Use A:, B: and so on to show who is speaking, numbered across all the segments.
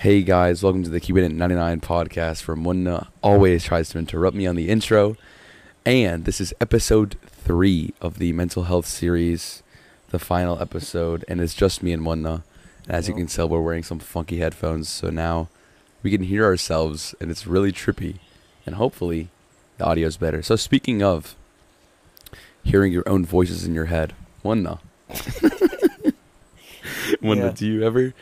A: Hey guys, welcome to the Keep It at 99 podcast from Mena. Always tries to interrupt me on the intro. And this is episode three of the mental health series, the final episode, and it's just me and Mena. And as you can tell, we're wearing some funky headphones, so now we can hear ourselves, and it's really trippy. And hopefully, the audio's better. So speaking of hearing your own voices in your head, Mena. Mena,
B: Yeah.
A: do you ever, do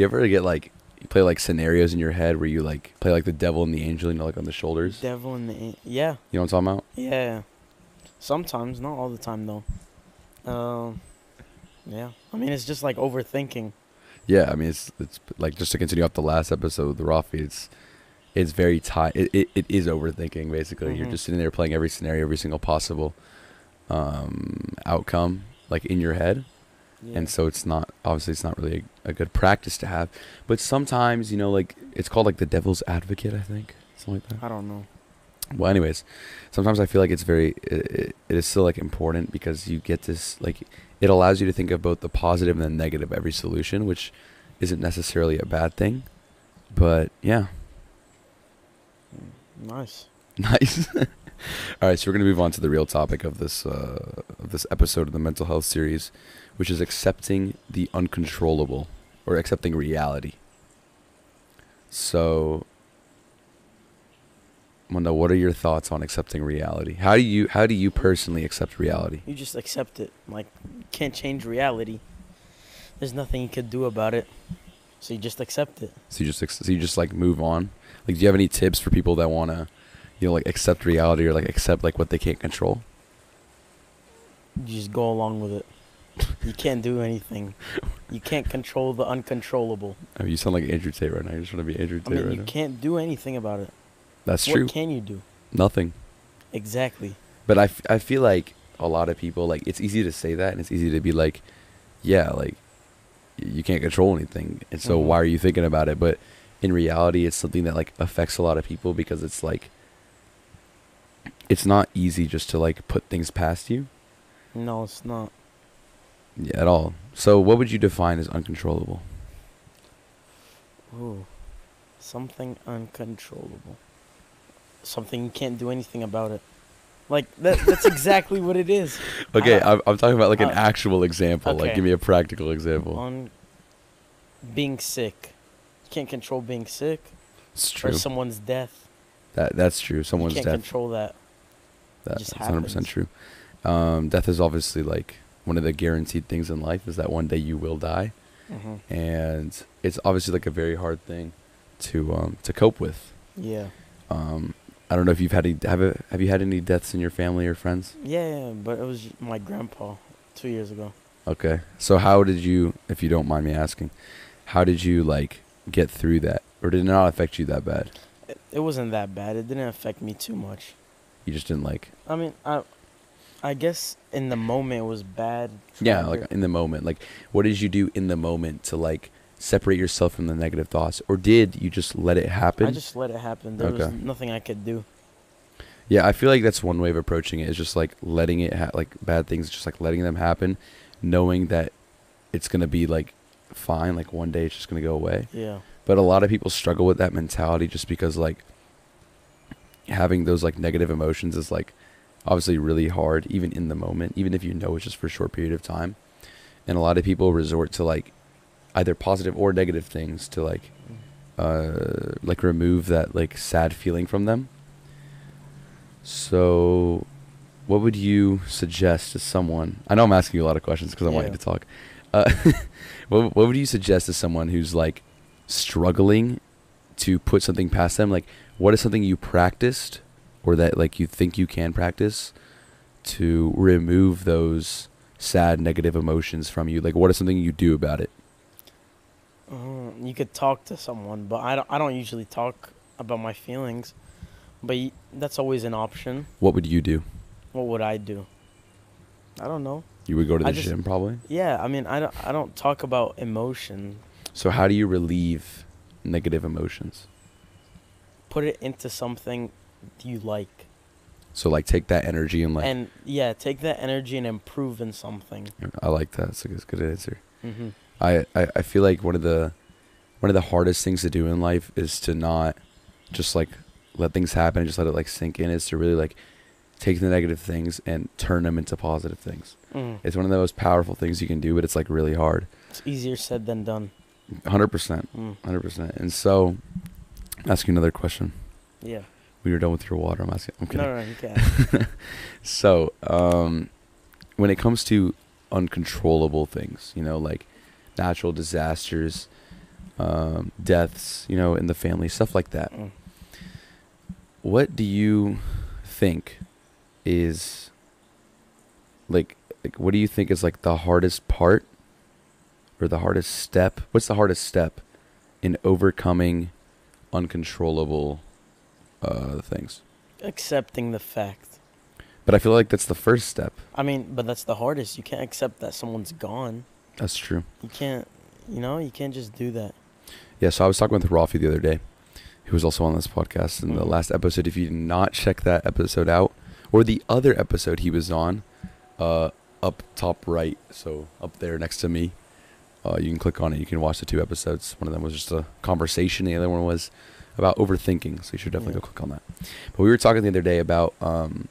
A: you ever get like, you play like scenarios in your head where you like play like the devil and the angel, you know, like on the shoulders?
B: Devil in the an- yeah
A: You know what I'm talking about?
B: yeah. Sometimes, not all the time though. Um, yeah. I mean, it's just like overthinking.
A: Yeah, I mean it's it's like just to continue off the last episode, the Rafi, it's it's very tight. It, it it is overthinking basically. You're
B: Mhm.
A: just sitting there playing every scenario, every single possible um outcome like in your head.
B: Yeah.
A: And so it's not obviously it's not really a, a good practice to have. But sometimes, you know, like it's called like the devil's advocate, I think. Something like that.
B: I don't know.
A: Well, anyways, sometimes I feel like it's very, it, it, it is still like important because you get this, like, it allows you to think of both the positive and the negative of every solution, which isn't necessarily a bad thing. But yeah,
B: Nice.
A: nice. All right, so we're gonna move on to the real topic of this uh, of this episode of the mental health series, which is accepting the uncontrollable or accepting reality. So, Mena, what are your thoughts on accepting reality? How do you how do you personally accept reality?
B: You just accept it. Like, can't change reality. There's nothing you could do about it. So you just accept it.
A: So you just so you just like move on. Like, do you have any tips for people that want to, you know, like accept reality or like accept like what they can't control?
B: You just go along with it. You can't do anything. You can't control the uncontrollable.
A: I mean, you sound like Andrew Tate right now. You just want to be Andrew
B: I
A: Tate
B: mean,
A: right
B: you
A: now.
B: can't do anything about it.
A: That's
B: what
A: true.
B: can you do?
A: Nothing.
B: Exactly.
A: But I, f- I feel like a lot of people like it's easy to say that and it's easy to be like, yeah, like you can't control anything, and so
B: Mhm.
A: why are you thinking about it? But in reality, it's something that like affects a lot of people because it's like it's not easy just to like put things past you
B: No, it's not.
A: Yeah, at all. So what would you define as uncontrollable?
B: Ooh, something uncontrollable. Something you can't do anything about it. Like that. That's exactly what it is.
A: Okay,
B: Uh,
A: I'm, I'm talking about like an
B: uh,
A: actual example.
B: Okay.
A: Like, give me a practical example.
B: On being sick, you can't control being sick
A: It's true.
B: or someone's death.
A: That that's true. Someone's
B: you can't
A: death.
B: control that.
A: That- That's 100 percent true. Um, death is obviously like one of the guaranteed things in life is that one day you will die,
B: hmm
A: and it's obviously like a very hard thing to um, to cope with.
B: Yeah.
A: Um, I don't know if you've had any have it, have you had any deaths in your family or friends?
B: yeah, yeah, but it was my grandpa two years ago.
A: Okay, so how did you, if you don't mind me asking, how did you like get through that, or did it not affect you that bad?
B: It, it wasn't that bad. It didn't affect me too much.
A: You just didn't like,
B: I mean, I, I guess in the moment it was bad.
A: yeah, like in the moment. Like, what did you do in the moment to like separate yourself from the negative thoughts, or did you just let it happen?
B: I just let it happen. There was nothing I could do.
A: Yeah, I feel like that's one way of approaching it. Is just like letting it ha- like bad things, just like letting them happen, knowing that it's gonna be like fine. Like one day it's just gonna go away.
B: Yeah.
A: But a lot of people struggle with that mentality just because like having those like negative emotions is like obviously really hard, even in the moment, even if you know it's just for a short period of time. And a lot of people resort to like either positive or negative things to like uh like remove that like sad feeling from them. So what would you suggest to someone? I know I'm asking you a lot of questions because I want you to talk. Uh, what what would you suggest to someone who's like struggling to put something past them? Like, what is something you practiced or that like you think you can practice to remove those sad negative emotions from you? Like, what is something you do about it?
B: Uh, you could talk to someone, but I don't, I don't usually talk about my feelings. But y- that's always an option.
A: What would you do?
B: What would I do? I don't know.
A: You would go to the
B: I just-
A: gym probably.
B: Yeah, I mean, I don't, I don't talk about emotion.
A: So how do you relieve negative emotions?
B: Put it into something you like.
A: So like take that energy and like
B: and yeah, take that energy and improve in something.
A: I like that. That's a good, a good answer.
B: hmm
A: I, I, I feel like one of the one of the hardest things to do in life is to not just like let things happen and just let it like sink in. Is to really like take the negative things and turn them into positive things.
B: Mm.
A: It's one of the most powerful things you can do, but it's like really hard.
B: It's easier said than done.
A: Hundred percent,
B: Mm.
A: hundred percent. And so, ask you another question.
B: Yeah.
A: When you're done with your water, I'm asking. I'm kidding.
B: No, no, you can't.
A: So, um, when it comes to uncontrollable things, you know, like natural disasters, um, deaths, you know, in the family, stuff like that.
B: Mm.
A: What do you think is like, like what do you think is like the hardest part or the hardest step? What's the hardest step in overcoming uncontrollable uh, things?
B: Accepting the fact.
A: But I feel like that's the first step.
B: I mean, but that's the hardest. You can't accept that someone's gone.
A: That's true.
B: You can't, you know, you can't just do that.
A: Yeah, so I was talking with Rafi the other day, who was also on this podcast in the
B: Mhm.
A: last episode. If you did not check that episode out, or the other episode he was on, uh, up top right, so up there next to me, uh, you can click on it. You can watch the two episodes. One of them was just a conversation. The other one was about overthinking. So you should definitely
B: Yeah.
A: go click on that. But we were talking the other day about um,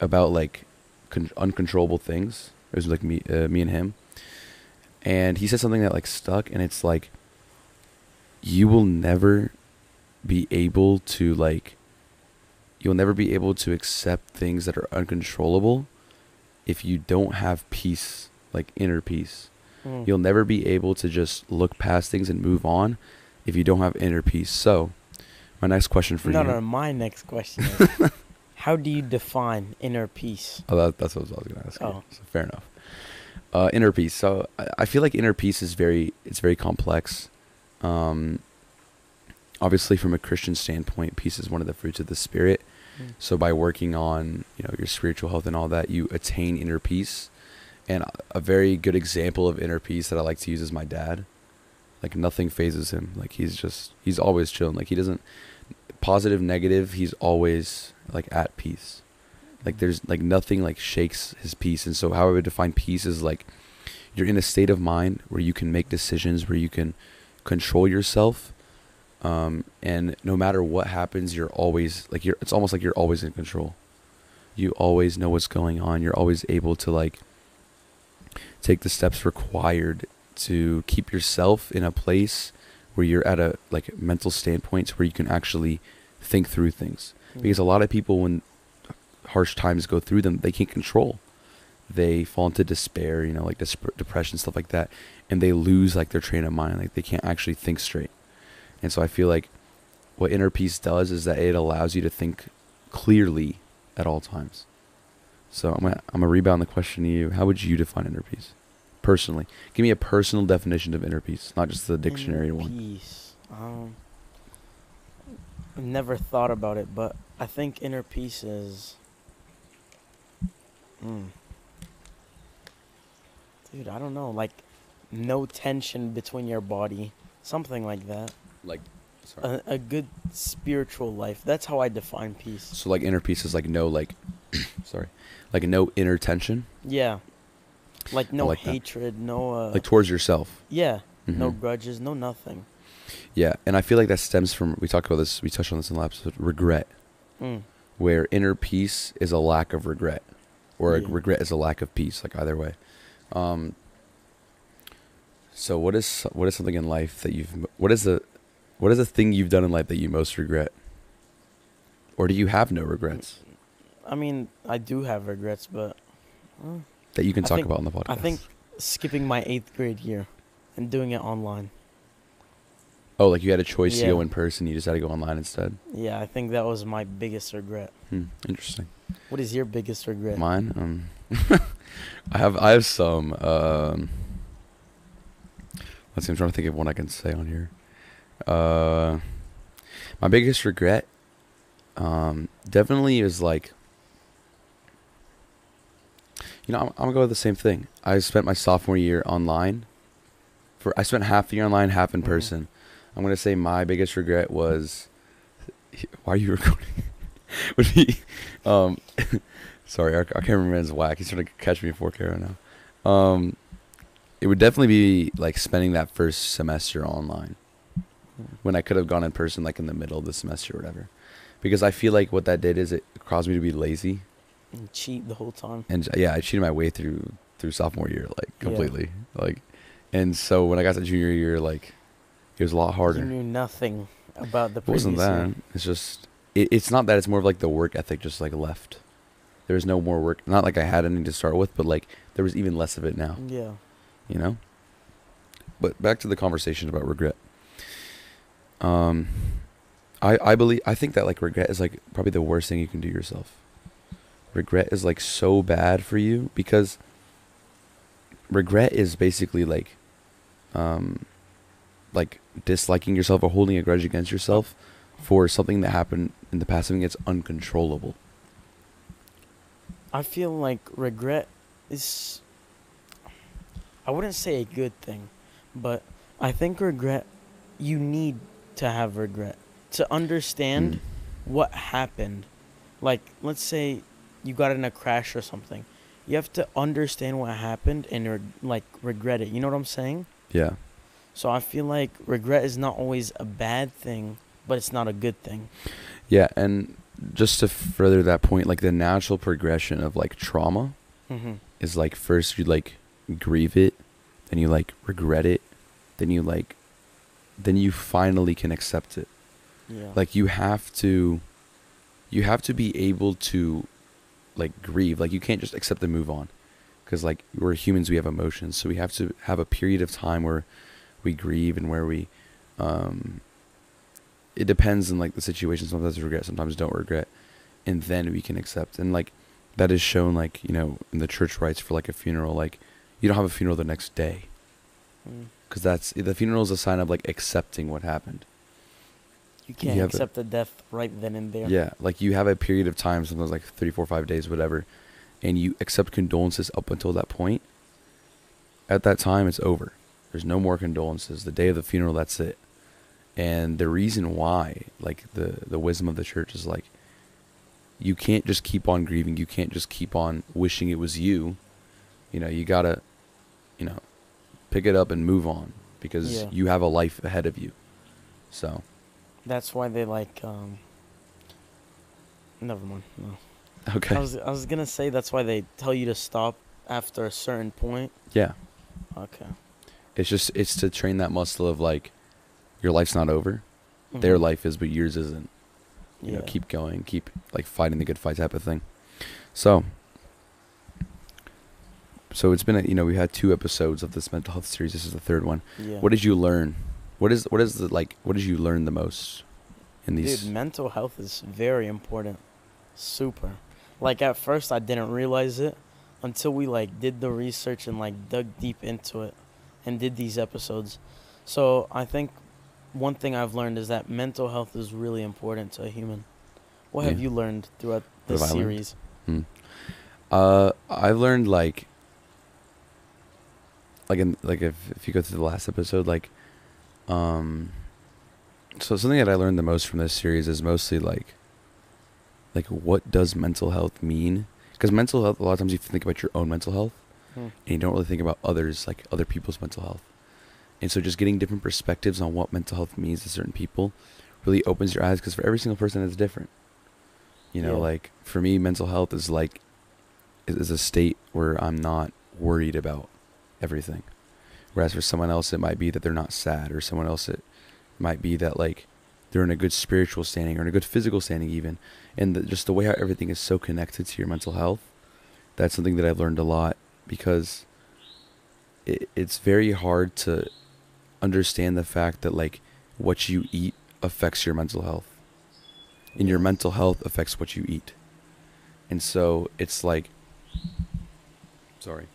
A: about like con- uncontrollable things. It was like me, uh, me and him, and he said something that like stuck, and it's like you will never be able to like you'll never be able to accept things that are uncontrollable if you don't have peace like inner peace
B: Mm.
A: you'll never be able to just look past things and move on if you don't have inner peace so my next question for
B: no,
A: you
B: no. No, my next question is, how do you define inner peace?
A: oh, that, that's what I was going to ask.
B: Oh.
A: So fair enough uh, inner peace so I, I feel like inner peace is very it's very complex um, obviously from a christian standpoint peace is one of the fruits of the spirit
B: Mm.
A: So by working on you know your spiritual health and all that, you attain inner peace. And a very good example of inner peace that I like to use is my dad. Like nothing phases him. Like he's just he's always chilling. Like he doesn't positive negative. He's always like at peace. Like there's like nothing like shakes his peace. And so how I would define peace is like you're in a state of mind where you can make decisions, where you can control yourself um, and no matter what happens you're always like you're it's almost like you're always in control you always know what's going on you're always able to like take the steps required to keep yourself in a place where you're at a like mental standpoint where you can actually think through things.
B: Mm.
A: because a lot of people when harsh times go through them they can't control. They fall into despair you know like desp- depression stuff like that and they lose like their train of mind like they can't actually think straight. And so i feel like what inner peace does is that it allows you to think clearly at all times. So i'm gonna i'm gonna rebound the question to you. How would you define inner peace personally give me a personal definition of inner peace not just the dictionary
B: Inner
A: one
B: Peace. Um, I've never thought about it, but I think inner peace is. Mm. Dude, I don't know. Like, no tension between your body, something like that.
A: like
B: A, a good spiritual life. That's how I define peace.
A: so like inner peace is like no like sorry like no inner tension
B: Yeah. Like no
A: like that.
B: hatred, no uh.
A: like towards yourself
B: yeah. No
A: Mhm.
B: grudges, no nothing.
A: Yeah, and I feel like that stems from we talked about this. We touched on this in the last episode. Regret,
B: Mm.
A: where inner peace is a lack of regret, or
B: Yeah.
A: regret is a lack of peace. Like either way. Um. So what is what is something in life that you've what is the what is the thing you've done in life that you most regret, or do you have no regrets
B: I mean, I do have regrets, but. uh,
A: that you can
B: I
A: talk
B: think-
A: about on the podcast?
B: I think skipping my eighth grade year and doing it online.
A: Oh, like you had a choice to go in person, you just decided to go online instead.
B: Yeah, I think that was my biggest regret.
A: Hmm, interesting.
B: What is your biggest regret?
A: Mine, um, I have I have some. Um, let's see, I'm trying to think of one I can say on here. Uh, my biggest regret, um, definitely is like, you know, I'm, I'm gonna go with the same thing. I spent my sophomore year online. For I spent half the year online, half in
B: Mhm.
A: person. I'm gonna say my biggest regret was. Why are you recording? Would be, um, sorry, can't remember his whack. He's trying to catch me in 4K right now. Um, it would definitely be like spending that first semester online when I could have gone in person like in the middle of the semester or whatever. Because I feel like what that did is it caused me to be lazy
B: And cheat the whole time.
A: and yeah, I cheated my way through through sophomore year like
B: Yeah.
A: completely. Like and so when I got to junior year like it was a lot harder.
B: You knew nothing about the
A: It wasn't that.
B: year.
A: It's just it, it's not that it's more of like the work ethic just like left. There was no more work. Not like I had any to start with, but like there was even less of it now.
B: Yeah.
A: You know. But back to the conversation about regret. Um, I I believe I think that like regret is like probably the worst thing you can do yourself. Regret is like so bad for you because regret is basically like, um, like disliking yourself or holding a grudge against yourself for something that happened in the past. Something that's uncontrollable.
B: I feel like regret is I wouldn't say a good thing, but I think regret you need to have regret to understand
A: Mm.
B: what happened. Like let's say you got in a crash or something. You have to understand what happened and re- like regret it. You know what I'm saying?
A: Yeah.
B: So I feel like regret is not always a bad thing, but it's not a good thing.
A: Yeah, and just to further that point, like the natural progression of like trauma
B: Mm-hmm.
A: is like first you like grieve it, then you like regret it, then you like then you finally can accept it.
B: Yeah.
A: Like you have to you have to be able to like grieve. Like you can't just accept and move on. Cuz like we're humans, we have emotions. So we have to have a period of time where we grieve and where we um it depends on like the situation. Sometimes regret, sometimes don't regret. And then we can accept. And like that is shown like, you know, in the church rites for like a funeral, like you don't have a funeral the next day.
B: Mm.
A: Because that's the funeral is a sign of like accepting what happened.
B: You can't
A: a-
B: accept the death right then and there.
A: Yeah, like you have a period of time, sometimes like three, four, five days, whatever, and you accept condolences up until that point. At that time, it's over. There's no more condolences. The day of the funeral, that's it. And the reason why, like the the wisdom of the church is like, you can't just keep on grieving. You can't just keep on wishing it was you. You know, you gotta, you know, pick it up and move on because
B: Yeah.
A: you have a life ahead of you. So
B: That's why they like um Never mind. No.
A: okay,
B: I was I was gonna say that's why they tell you to stop after a certain point.
A: yeah.
B: Okay.
A: It's just it's to train that muscle of like your life's not over. Their
B: Mhm.
A: life is, but yours isn't. You know,
B: Yeah.
A: keep going, keep like fighting the good fight type of thing. So so it's been a, you know, we had two episodes of this mental health series. This is the third one.
B: Yeah.
A: What did you learn? What is what is the like what did you learn the most in these
B: Dude, mental health is very important. Super. Like at first I didn't realize it until we like did the research and like dug deep into it and did these episodes. So I think one thing I've learned is that mental health is really important to a human. What have you learned throughout this
A: have I learned?
B: series?
A: Hmm. Uh, I've learned like, like in like if if you go through the last episode, like, um, so something that I learned the most from this series is mostly like, like what does mental health mean? Because mental health, a lot of times you think about your own mental health,
B: Hmm.
A: and you don't really think about others, like other people's mental health. And so just getting different perspectives on what mental health means to certain people really opens your eyes because for every single person it's different. You know,
B: Yeah.
A: like for me, mental health is like is- is a state where I'm not worried about everything. Whereas for someone else, it might be that they're not sad, or someone else it might be that like they're in a good spiritual standing or in a good physical standing even, and the, just the way how everything is so connected to your mental health. That's something that I've learned a lot because it, it's very hard to understand the fact that like what you eat affects your mental health and your mental health affects what you eat and so it's like sorry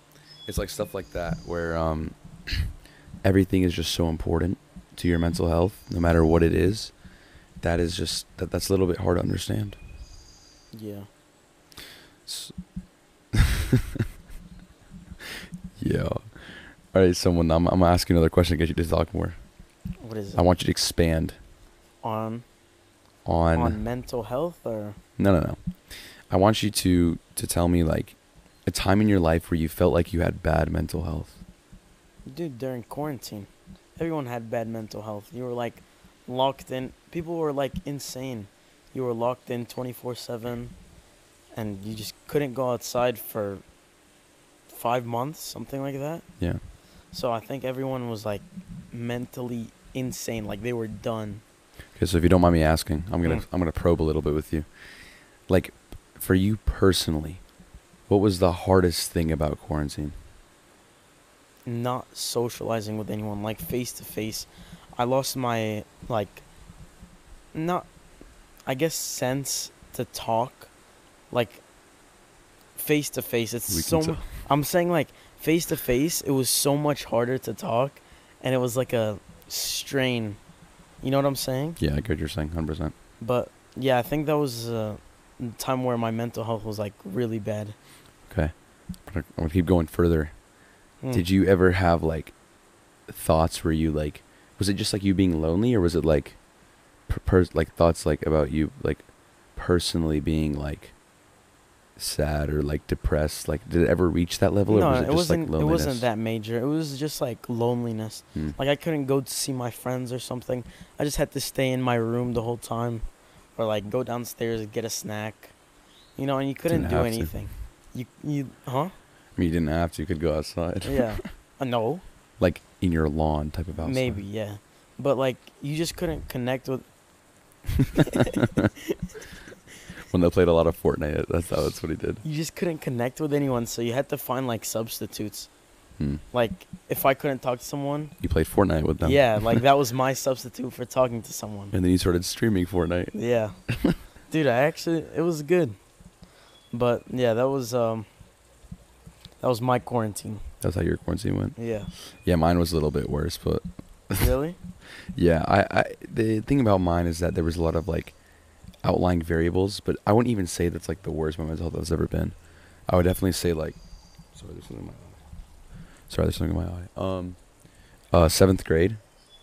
A: it's like stuff like that where um everything is just so important to your mental health no matter what it is. That is just that that's a little bit hard to understand.
B: Yeah.
A: S- yeah. All right someone I'm, I'm gonna ask you another question to get you to talk more.
B: What is it?
A: i want you to expand.
B: On?
A: On,
B: on mental health or?
A: No no no. I want you to to tell me like a time in your life where you felt like you had bad mental health
B: Dude, during quarantine, everyone had bad mental health. You were like locked in. People were like insane. You were locked in 24 7 and you just couldn't go outside for five months, something like that.
A: Yeah.
B: So I think everyone was like mentally insane. Like they were done.
A: Okay, so if you don't mind me asking, I'm gonna
B: Mm.
A: I'm gonna probe a little bit with you. Like, for you personally, what was the hardest thing about quarantine?
B: Not socializing with anyone like face to face i lost my like not i guess sense to talk like face to face it's
A: We
B: so mu- i'm saying like face to face it was so much harder to talk and it was like a strain. You know what i'm saying?
A: Yeah, I get what you're saying, hundred percent.
B: but yeah i think that was a time where my mental health was like really bad.
A: Okay, I'm gonna keep going further.
B: Mm.
A: Did you ever have like thoughts where you like was it just like you being lonely or was it like per, like thoughts like about you like personally being like sad or like depressed like did it ever reach that level
B: no
A: or was it
B: it
A: just
B: wasn't
A: like
B: it wasn't that major it was just like loneliness
A: Hmm.
B: Like I couldn't go to see my friends or something. I just had to stay in my room the whole time, or like go downstairs and get a snack, you know. And you couldn't
A: Didn't
B: do
A: have to.
B: anything. You you huh?
A: I mean, you didn't have to you could go outside
B: Yeah. uh, no,
A: like in your lawn type of outside
B: maybe yeah, but like you just couldn't connect with.
A: when they played a lot of Fortnite that's how that's what he did
B: You just couldn't connect with anyone, so you had to find like substitutes.
A: Hmm.
B: Like if I couldn't talk to someone,
A: you played Fortnite with them
B: yeah, like that was my substitute for talking to someone.
A: and then you started streaming Fortnite
B: Yeah. Dude, I actually it was good. But yeah, that was um that was my quarantine.
A: that's how your quarantine went
B: Yeah.
A: yeah mine was a little bit worse but
B: Really?
A: Yeah, I, I the thing about mine is that there was a lot of like outlying variables, but I wouldn't even say that's like the worst my mental health has ever been. I would definitely say like sorry, there's something in my eye. Sorry, there's something in my eye. Um uh seventh grade,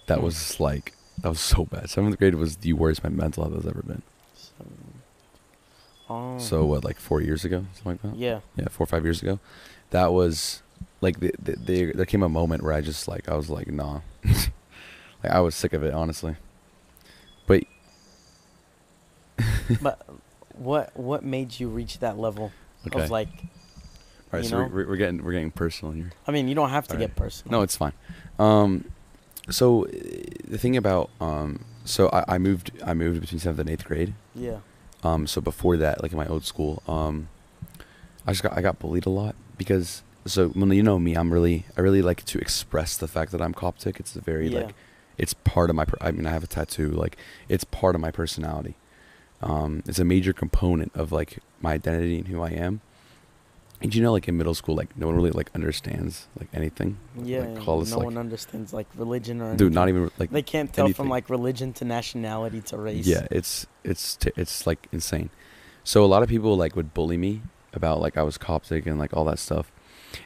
A: that was like that was so bad. Seventh grade was the worst my mental health has ever been.
B: So, oh.
A: So what, like four years ago, something like that?
B: yeah.
A: Yeah, four or five years ago. That was like the, the, the, there came a moment where I just like I was like nah, like I was sick of it honestly. But
B: But what what made you reach that level
A: okay,
B: of like
A: all right,
B: you
A: so
B: know?
A: we're, we're getting we're getting personal here.
B: I mean, you don't have to
A: Alright.
B: get personal.
A: No, it's fine. Um, so uh, the thing about um, so I, I moved I moved between seventh and eighth grade.
B: Yeah.
A: Um, so before that, like in my old school, um, I just got I got bullied a lot because so when you know me, I'm really I really like to express the fact that I'm Coptic. It's a very
B: Yeah.
A: like it's part of my. Per- I mean, I have a tattoo. Like it's part of my personality. Um, it's a major component of like my identity and who I am. And you know, like in middle school, like no one really like understands like anything.
B: Yeah.
A: like, call us
B: no
A: like,
B: one understands like religion or
A: dude, not even like
B: They can't tell
A: anything.
B: from like religion to nationality to race.
A: Yeah, it's it's t- it's like insane. So a lot of people like would bully me about like I was Coptic and like all that stuff,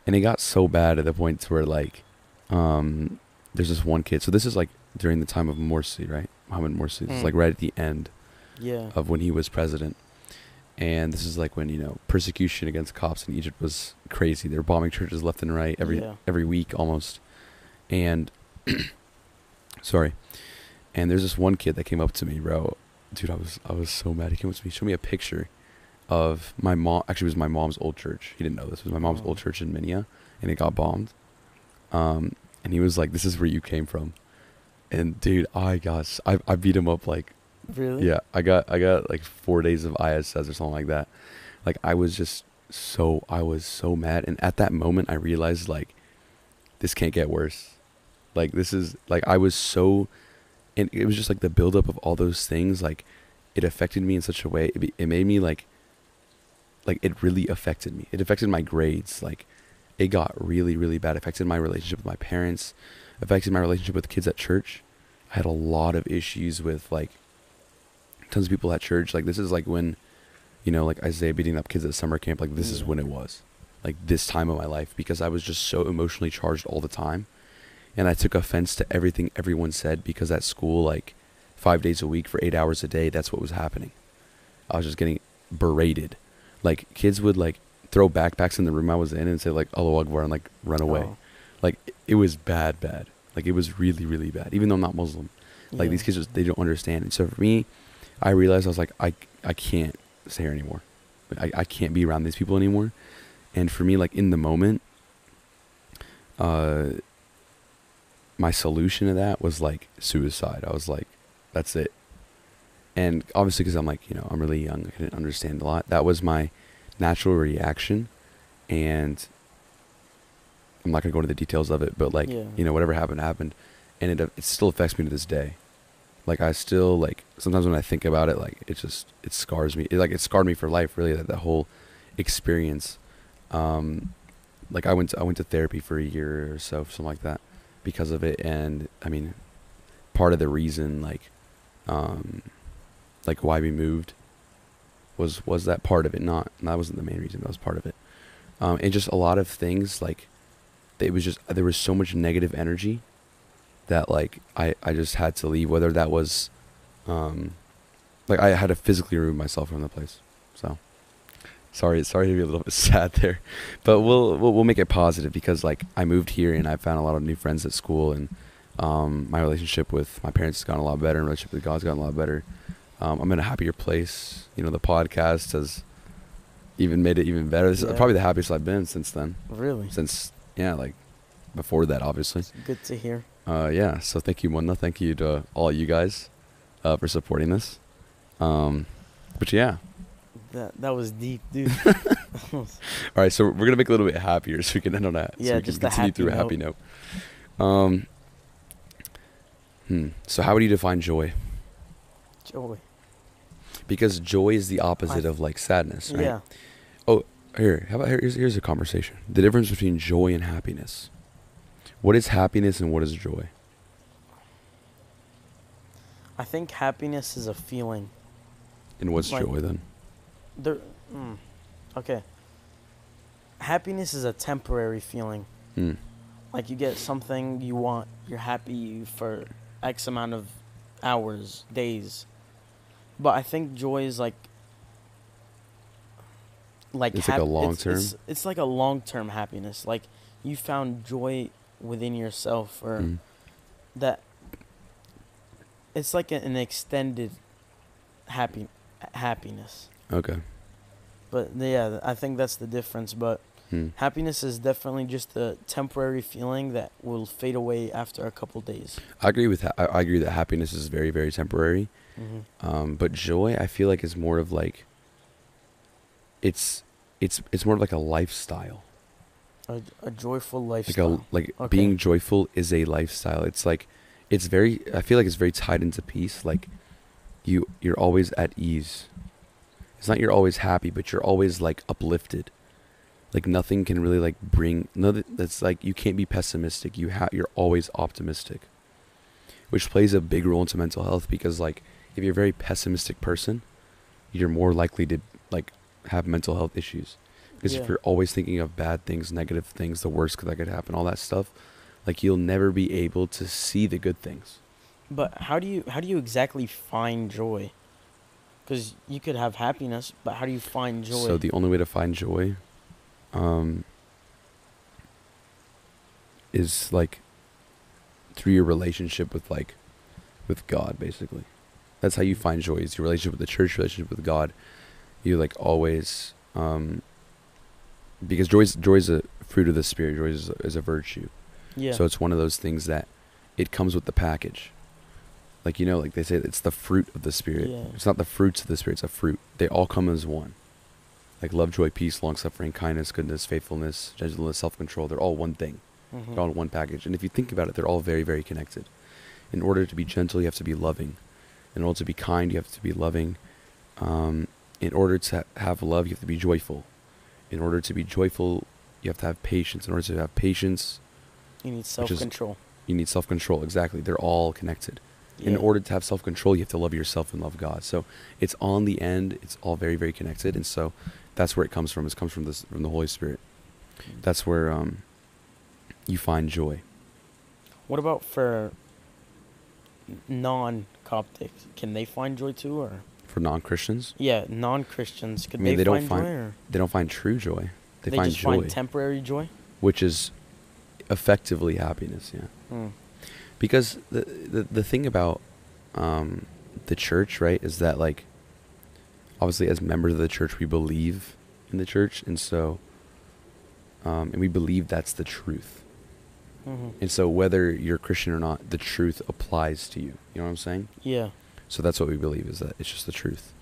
A: and it got so bad at the point to where like, um, there's this one kid. So this is like during the time of Morsi, right? Mohammed Morsi.
B: Mm.
A: like right at the end
B: Yeah.
A: of when he was president, and this is like when you know persecution against Copts in Egypt was crazy. They were bombing churches left and right every
B: Yeah.
A: every week almost, and sorry, and there's this one kid that came up to me, bro. Dude, I was I was so mad. He came up to me, showed me a picture of my mom. Actually, it was my mom's old church. He didn't know this. It was my mom's
B: Oh.
A: old church in Minia, and it got bombed. Um, and he was like, "This is where you came from," and dude, I got I beat him up like
B: Really?
A: yeah, I got I got like four days of ISS or something like that. Like I was just so I was so mad, and at that moment I realized like this can't get worse. Like this is like I was so, and it was just like the buildup of all those things. Like it affected me in such a way. It, be- it made me like, like it really affected me. It affected my grades. Like it got really really bad. affected my relationship with my parents. Affected my relationship with kids at church. I had a lot of issues with like tons of people at church. Like this is like when, you know, like Isaiah beating up kids at summer camp. Like this is when it was, like this time of my life because I was just so emotionally charged all the time, and I took offense to everything everyone said because at school, like five days a week for eight hours a day, that's what was happening. I was just getting berated. Like kids would like throw backpacks in the room I was in and say like Allah Akbar and like run away.
B: Oh.
A: Like it was bad, bad. Like it was really, really bad. Even though I'm not Muslim, like
B: Yeah.
A: these kids just they don't understand. And so for me, I realized I was like I I can't stay here anymore. Like, I I can't be around these people anymore. And for me, like in the moment, uh, my solution to that was like suicide. I was like, that's it. And obviously, because I'm like, you know, I'm really young, I didn't understand a lot. That was my natural reaction, and I'm not gonna go into the details of it, but like,
B: Yeah.
A: you know, whatever happened happened, and it it still affects me to this day. Like I still like sometimes when I think about it, like it just it scars me. It, like it scarred me for life. Really, that, that whole experience. Um, like I went to, I went to therapy for a year or so, something like that, because of it. And I mean, part of the reason, like, um, like why we moved, was was that part of it. Not that wasn't the main reason. That was part of it. Um, and just a lot of things like, it was just there was so much negative energy, that like I I just had to leave. Whether that was, um, like I had to physically remove myself from the place. So. Sorry, sorry to be a little bit sad there, but we'll we'll, we'll make it positive because like I moved here and I found a lot of new friends at school and um, my relationship with my parents has gotten a lot better and relationship with God's gotten a lot better. Um, I'm in a happier place. You know, the podcast has even made it even better. This is probably the happiest I've been since then.
B: Really?
A: Since yeah, like before that, obviously.
B: It's good to hear.
A: Uh, yeah. So thank you, Mena. Thank you to all you guys uh, for supporting this. Um, but yeah.
B: That that was deep, dude.
A: All right, so we're gonna make it a little bit happier, so we can end on that. so
B: Yeah,
A: we can
B: just a
A: continue through a happy note. Um. Hmm. So how would you define joy?
B: Joy.
A: Because joy is the opposite
B: I-
A: of like sadness, right?
B: Yeah.
A: Oh, here, how about here's here's a conversation. The difference between joy and happiness. What is happiness and what is joy?
B: I think happiness is a feeling.
A: And what's
B: Like-
A: joy then?
B: There. Mm, okay. Happiness is a temporary feeling.
A: Hmm.
B: Like you get something you want, you're happy for X amount of hours, days. But I think joy is like like
A: It's like a long
B: it's,
A: term?
B: It's, it's like a long term happiness. Like you found joy within yourself or
A: Mm.
B: that it's like an extended happy happiness.
A: Okay.
B: But yeah, I think that's the difference. But
A: Hmm.
B: happiness is definitely just a temporary feeling that will fade away after a couple days.
A: I agree with ha- I agree that happiness is very very temporary.
B: Mm-hmm.
A: Um, but joy, I feel like is more of like. It's, it's it's more of like a lifestyle.
B: A, a joyful
A: Like
B: lifestyle.
A: a like
B: Okay.
A: being joyful is a lifestyle. It's like, it's very. I feel like it's very tied into peace. Like, you you're always at ease. It's not you're always happy, but you're always like uplifted. Like nothing can really like bring no. That's like you can't be pessimistic. You have you're always optimistic, which plays a big role into mental health because like if you're a very pessimistic person, you're more likely to like have mental health issues. Because if you're always thinking of bad things, negative things, the worst that could happen, all that stuff, like you'll never be able to see the good things.
B: but how do you how do you exactly find joy? Because you could have happiness, but how do you find joy?
A: So the only way to find joy, um, is like through your relationship with like, with God, basically. That's how you find joy. Is your relationship with the church, relationship with God. You like always, um, because joy is joy is a fruit of the spirit. Joy is a, is a virtue.
B: yeah.
A: So it's one of those things that it comes with the package. Like you know, like they say, it's the fruit of the spirit.
B: Yeah.
A: It's not the fruits of the spirit; it's a fruit. They all come as one. Like love, joy, peace, long suffering, kindness, goodness, faithfulness, gentleness, self control. They're all one thing.
B: Mhm.
A: They're all in one package. And if you think about it, they're all very, very connected. In order to be gentle, you have to be loving. In order to be kind, you have to be loving. Um, in order to have love, you have to be joyful. In order to be joyful, you have to have patience. In order to have patience,
B: you need self control.
A: you need self control. Exactly. They're all connected. In order to have self control, you have to love yourself and love God. So it's on the end. It's all very, very connected. And so that's where it comes from. It comes from this from the Holy Spirit. That's where um, you find joy.
B: What about for non-Coptic? Can they find joy too, or
A: For non Christians,
B: yeah, non-Christians? Could
A: I mean,
B: they,
A: they don't
B: find,
A: find-
B: joy, or
A: they don't find true joy. They,
B: they
A: find
B: just
A: joy,
B: find temporary joy?
A: which is effectively happiness. Yeah.
B: Mm.
A: because the the, the thing about um, the church right is that like obviously as members of the church we believe in the church and so um, and we believe that's the truth.
B: Hmm
A: and so whether you're christian or not the truth applies to you. You know what i'm saying?
B: Yeah.
A: so that's what we believe is that it's just the truth.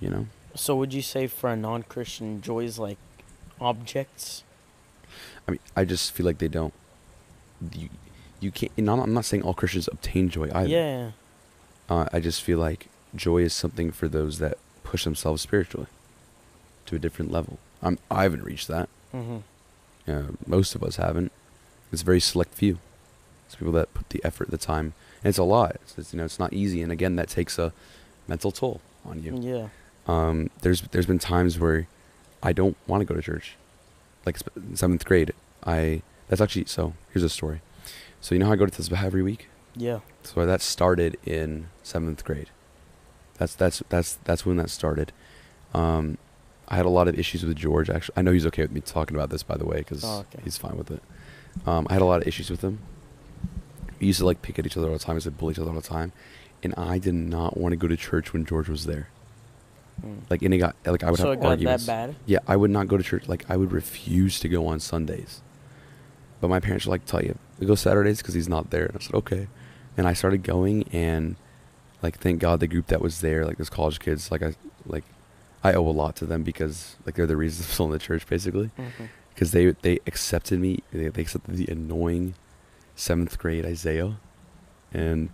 A: You know?
B: So would you say for a non-Christian, joy is like objects?
A: i mean i just feel like they don't you, you can't and I'm I'm not saying all christians obtain joy either.
B: Yeah.
A: Uh, I just feel like joy is something for those that push themselves spiritually to a different level. I'm, I haven't reached that.
B: hmm
A: Uh, most of us haven't. It's a very select few. It's people that put the effort, the time, and it's a lot. It's, it's, you know, it's not easy, and again, that takes a mental toll on you.
B: Yeah.
A: Um, there's there's been times where I don't want to go to church, like in seventh grade. I that's actually so. Here's a story. So you know how I go to Tasbeha every week.
B: Yeah.
A: So that started in seventh grade. That's that's that's that's when that started. Um, I had a lot of issues with George. Actually, I know he's okay with me talking about this, by the way, because
B: Oh, okay.
A: he's fine with it. Um, I had a lot of issues with him. We used to like pick at each other all the time. We used to bully each other all the time, and I did not want to go to church when George was there.
B: Mm.
A: Like, and it got like I would
B: so
A: have
B: it got
A: arguments.
B: that bad?
A: Yeah, I would not go to church. Like I would refuse to go on Sundays. But my parents were like, "Tell you, we go Saturdays because he's not there." And I said, "Okay." And I started going, and like, thank God the group that was there, like those college kids, like I, like, I owe a lot to them because like they're the reason I'm still in the church, basically, because they they accepted me. They, they accepted the annoying seventh grade Isaiah, and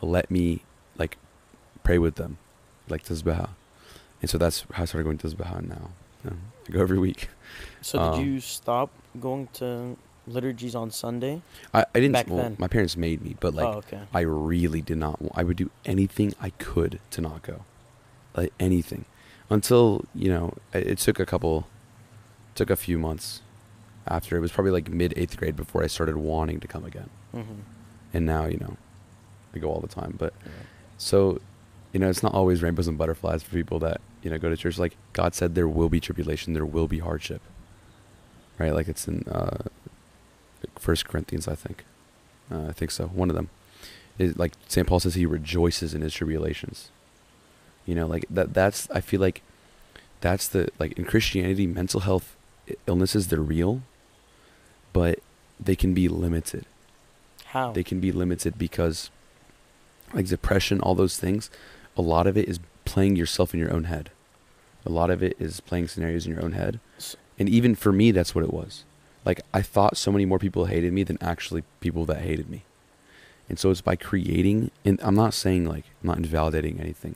A: let me like pray with them, like Tasbeha. And so that's how I started going to Tasbeha now. Yeah, I go every week.
B: So did
A: Um,
B: you stop going to liturgies on Sunday?
A: I, I didn't.
B: Back
A: well,
B: then.
A: My parents made me, but like
B: oh, okay.
A: I really did not. I would do anything I could to not go, like anything, until you know it, it took a couple, took a few months, after it was probably like mid eighth grade before I started wanting to come again,
B: hmm
A: and now you know, I go all the time. But so, you know, it's not always rainbows and butterflies for people that you know go to church. Like God said, there will be tribulation, there will be hardship, right? Like it's in uh, First Corinthians, I think. Uh, I think so. One of them is like St. Paul says he rejoices in his tribulations. You know, like that. That's I feel like that's the like in Christianity, mental health illnesses they're real, but they can be limited
B: How?
A: they can be limited because like depression all those things a lot of it is playing yourself in your own head a lot of it is playing scenarios in your own head and even for me that's what it was like i thought so many more people hated me than actually people that hated me and so it's by creating and i'm not saying like i'm not invalidating anything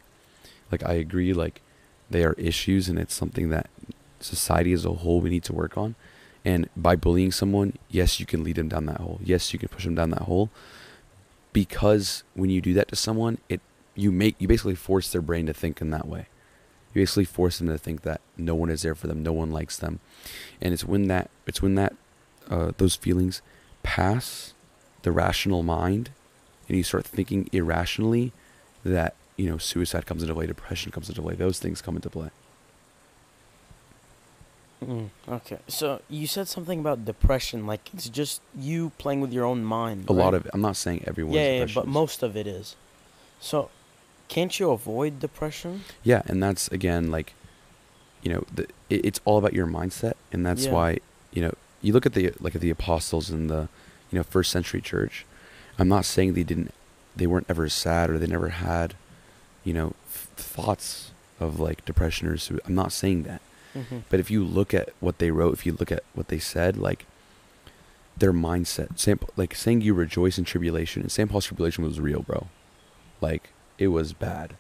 A: like i agree like they are issues and it's something that society as a whole we need to work on and by bullying someone, yes, you can lead them down that hole. Yes, you can push them down that hole. Because when you do that to someone, it you make you basically force their brain to think in that way. You basically force them to think that no one is there for them, no one likes them, and it's when that it's when that uh, those feelings pass the rational mind, and you start thinking irrationally, that you know suicide comes into play, depression comes into play, those things come into play.
B: Mm, okay. So you said something about depression, like it's just you playing with your own mind.
A: A lot
B: right?
A: of I'm not saying everyone.
B: yeah, yeah, but most of it is. So, can't you avoid depression?
A: Yeah, and that's again like, you know, the, it, it's all about your mindset, and that's
B: Yeah.
A: why you know you look at the like at the apostles in the, you know, first century church. I'm not saying they didn't, they weren't ever sad or they never had, you know, f- thoughts of like depression or sui- I'm not saying that,
B: Mm-hmm.
A: but if you look at what they wrote, if you look at what they said, like their mindset, Saint, like saying you rejoice in tribulation, and St. Paul's tribulation was real, bro. Like it was bad.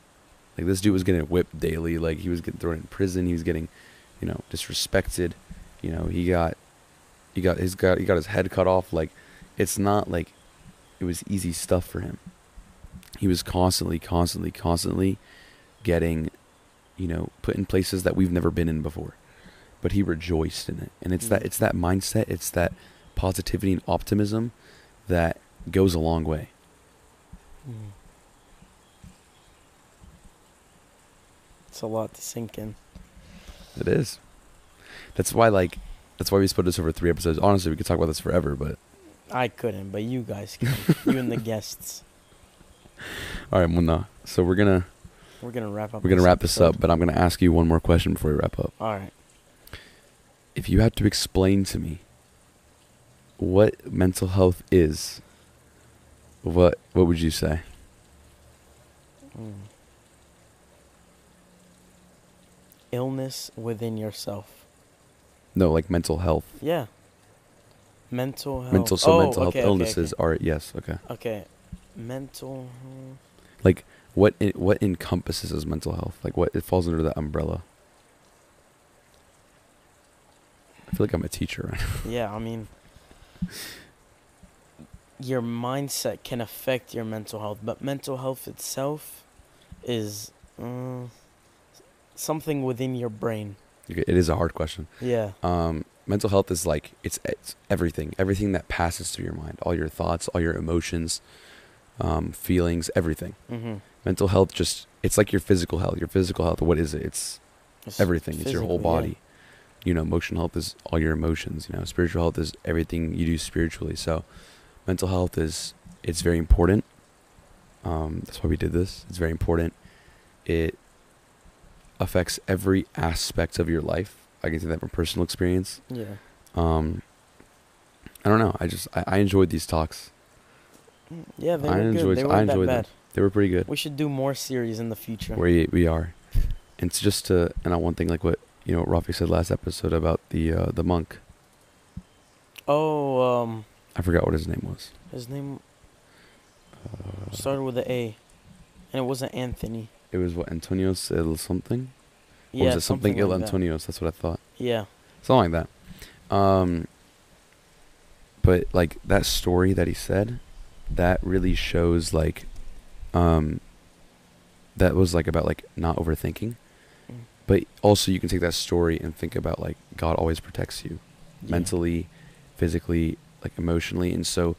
A: Like this dude was getting whipped daily. Like he was getting thrown in prison. He was getting, you know, disrespected. You know, he got, he got his got he got his head cut off. Like it's not like it was easy stuff for him. He was constantly, constantly, constantly getting, you know, put in places that we've never been in before. But he rejoiced in it, and it's that
B: Mm.
A: it's that mindset, it's that positivity and optimism that goes a long way.
B: Mm. It's a lot to sink in.
A: It is. That's why, like, that's why we split this over three episodes. Honestly, we could talk about this forever, but
B: I couldn't, but you guys can. you and the guests.
A: all right, well, no. So we're gonna
B: We're gonna wrap up.
A: we're gonna wrap this up, but I'm gonna ask you one more question before we wrap up.
B: All right.
A: If you had to explain to me what mental health is, what what would you say?
B: Mm. Illness within yourself.
A: No, like mental health.
B: Yeah. Mental health.
A: Mental so
B: oh,
A: mental health
B: okay, okay,
A: illnesses are yes, okay.
B: Okay. okay. Mental.
A: Like what i what encompasses as mental health? Like what it falls under that umbrella? I feel like I'm a teacher right.
B: Yeah, I mean, your mindset can affect your mental health, but mental health itself is uh, something within your brain.
A: It is a hard question.
B: Yeah.
A: Um, mental health is like it's, it's everything, everything that passes through your mind, all your thoughts, all your emotions, um, feelings, everything.
B: Mm-hmm.
A: Mental health just it's like your physical health. Your physical health, what is it? It's everything. It's your whole body. You know, emotional health is all your emotions. You know, spiritual health is everything you do spiritually. So, mental health is it's very important. Um, that's why we did this. It's very important. It affects every aspect of your life. I can say that from personal experience.
B: Yeah.
A: Um, I don't know. I just I, I enjoyed these talks.
B: Mm, Yeah, they
A: I
B: were
A: enjoyed-
B: good. They
A: I enjoyed them. They were pretty good.
B: We should do more series in the future.
A: We we are. And it's just to and I one thing like what you know Rafi said last episode about the uh, the monk.
B: Oh, um,
A: I forgot what his name was.
B: his name
A: Uh,
B: started with an A, and it wasn't Anthony.
A: It was what Antonios el something. Or
B: Yeah,
A: was it something, il
B: like that.
A: Antonios? That's what I thought.
B: Yeah.
A: Something like that. Um. But like that story that he said, that really shows like, um. That was like about like not overthinking,
B: Mm.
A: but also you can take that story and think about like God always protects you,
B: Yeah.
A: mentally, physically, like emotionally, and so.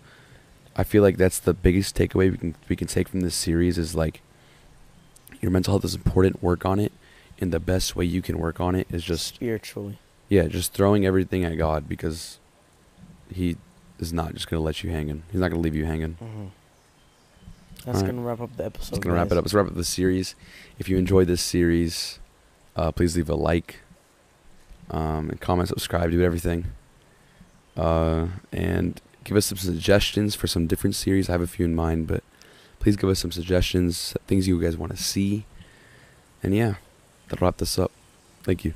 A: I feel like that's the biggest takeaway we can we can take from this series is like your mental health is important, work on it, and the best way you can work on it is just
B: spiritually.
A: yeah, just throwing everything at God because he is not just gonna let you hanging. He's not gonna leave you hanging.
B: hmm That's
A: Alright.
B: gonna wrap up the episode.
A: Let's gonna wrap it
B: guys.
A: up. Let's wrap up the series. If you enjoyed this series, uh, please leave a like, um, and comment, subscribe, do everything, uh, and give us some suggestions for some different series. I have a few in mind, but please give us some suggestions, things you guys want to see, and yeah, that'll wrap this up. Thank you.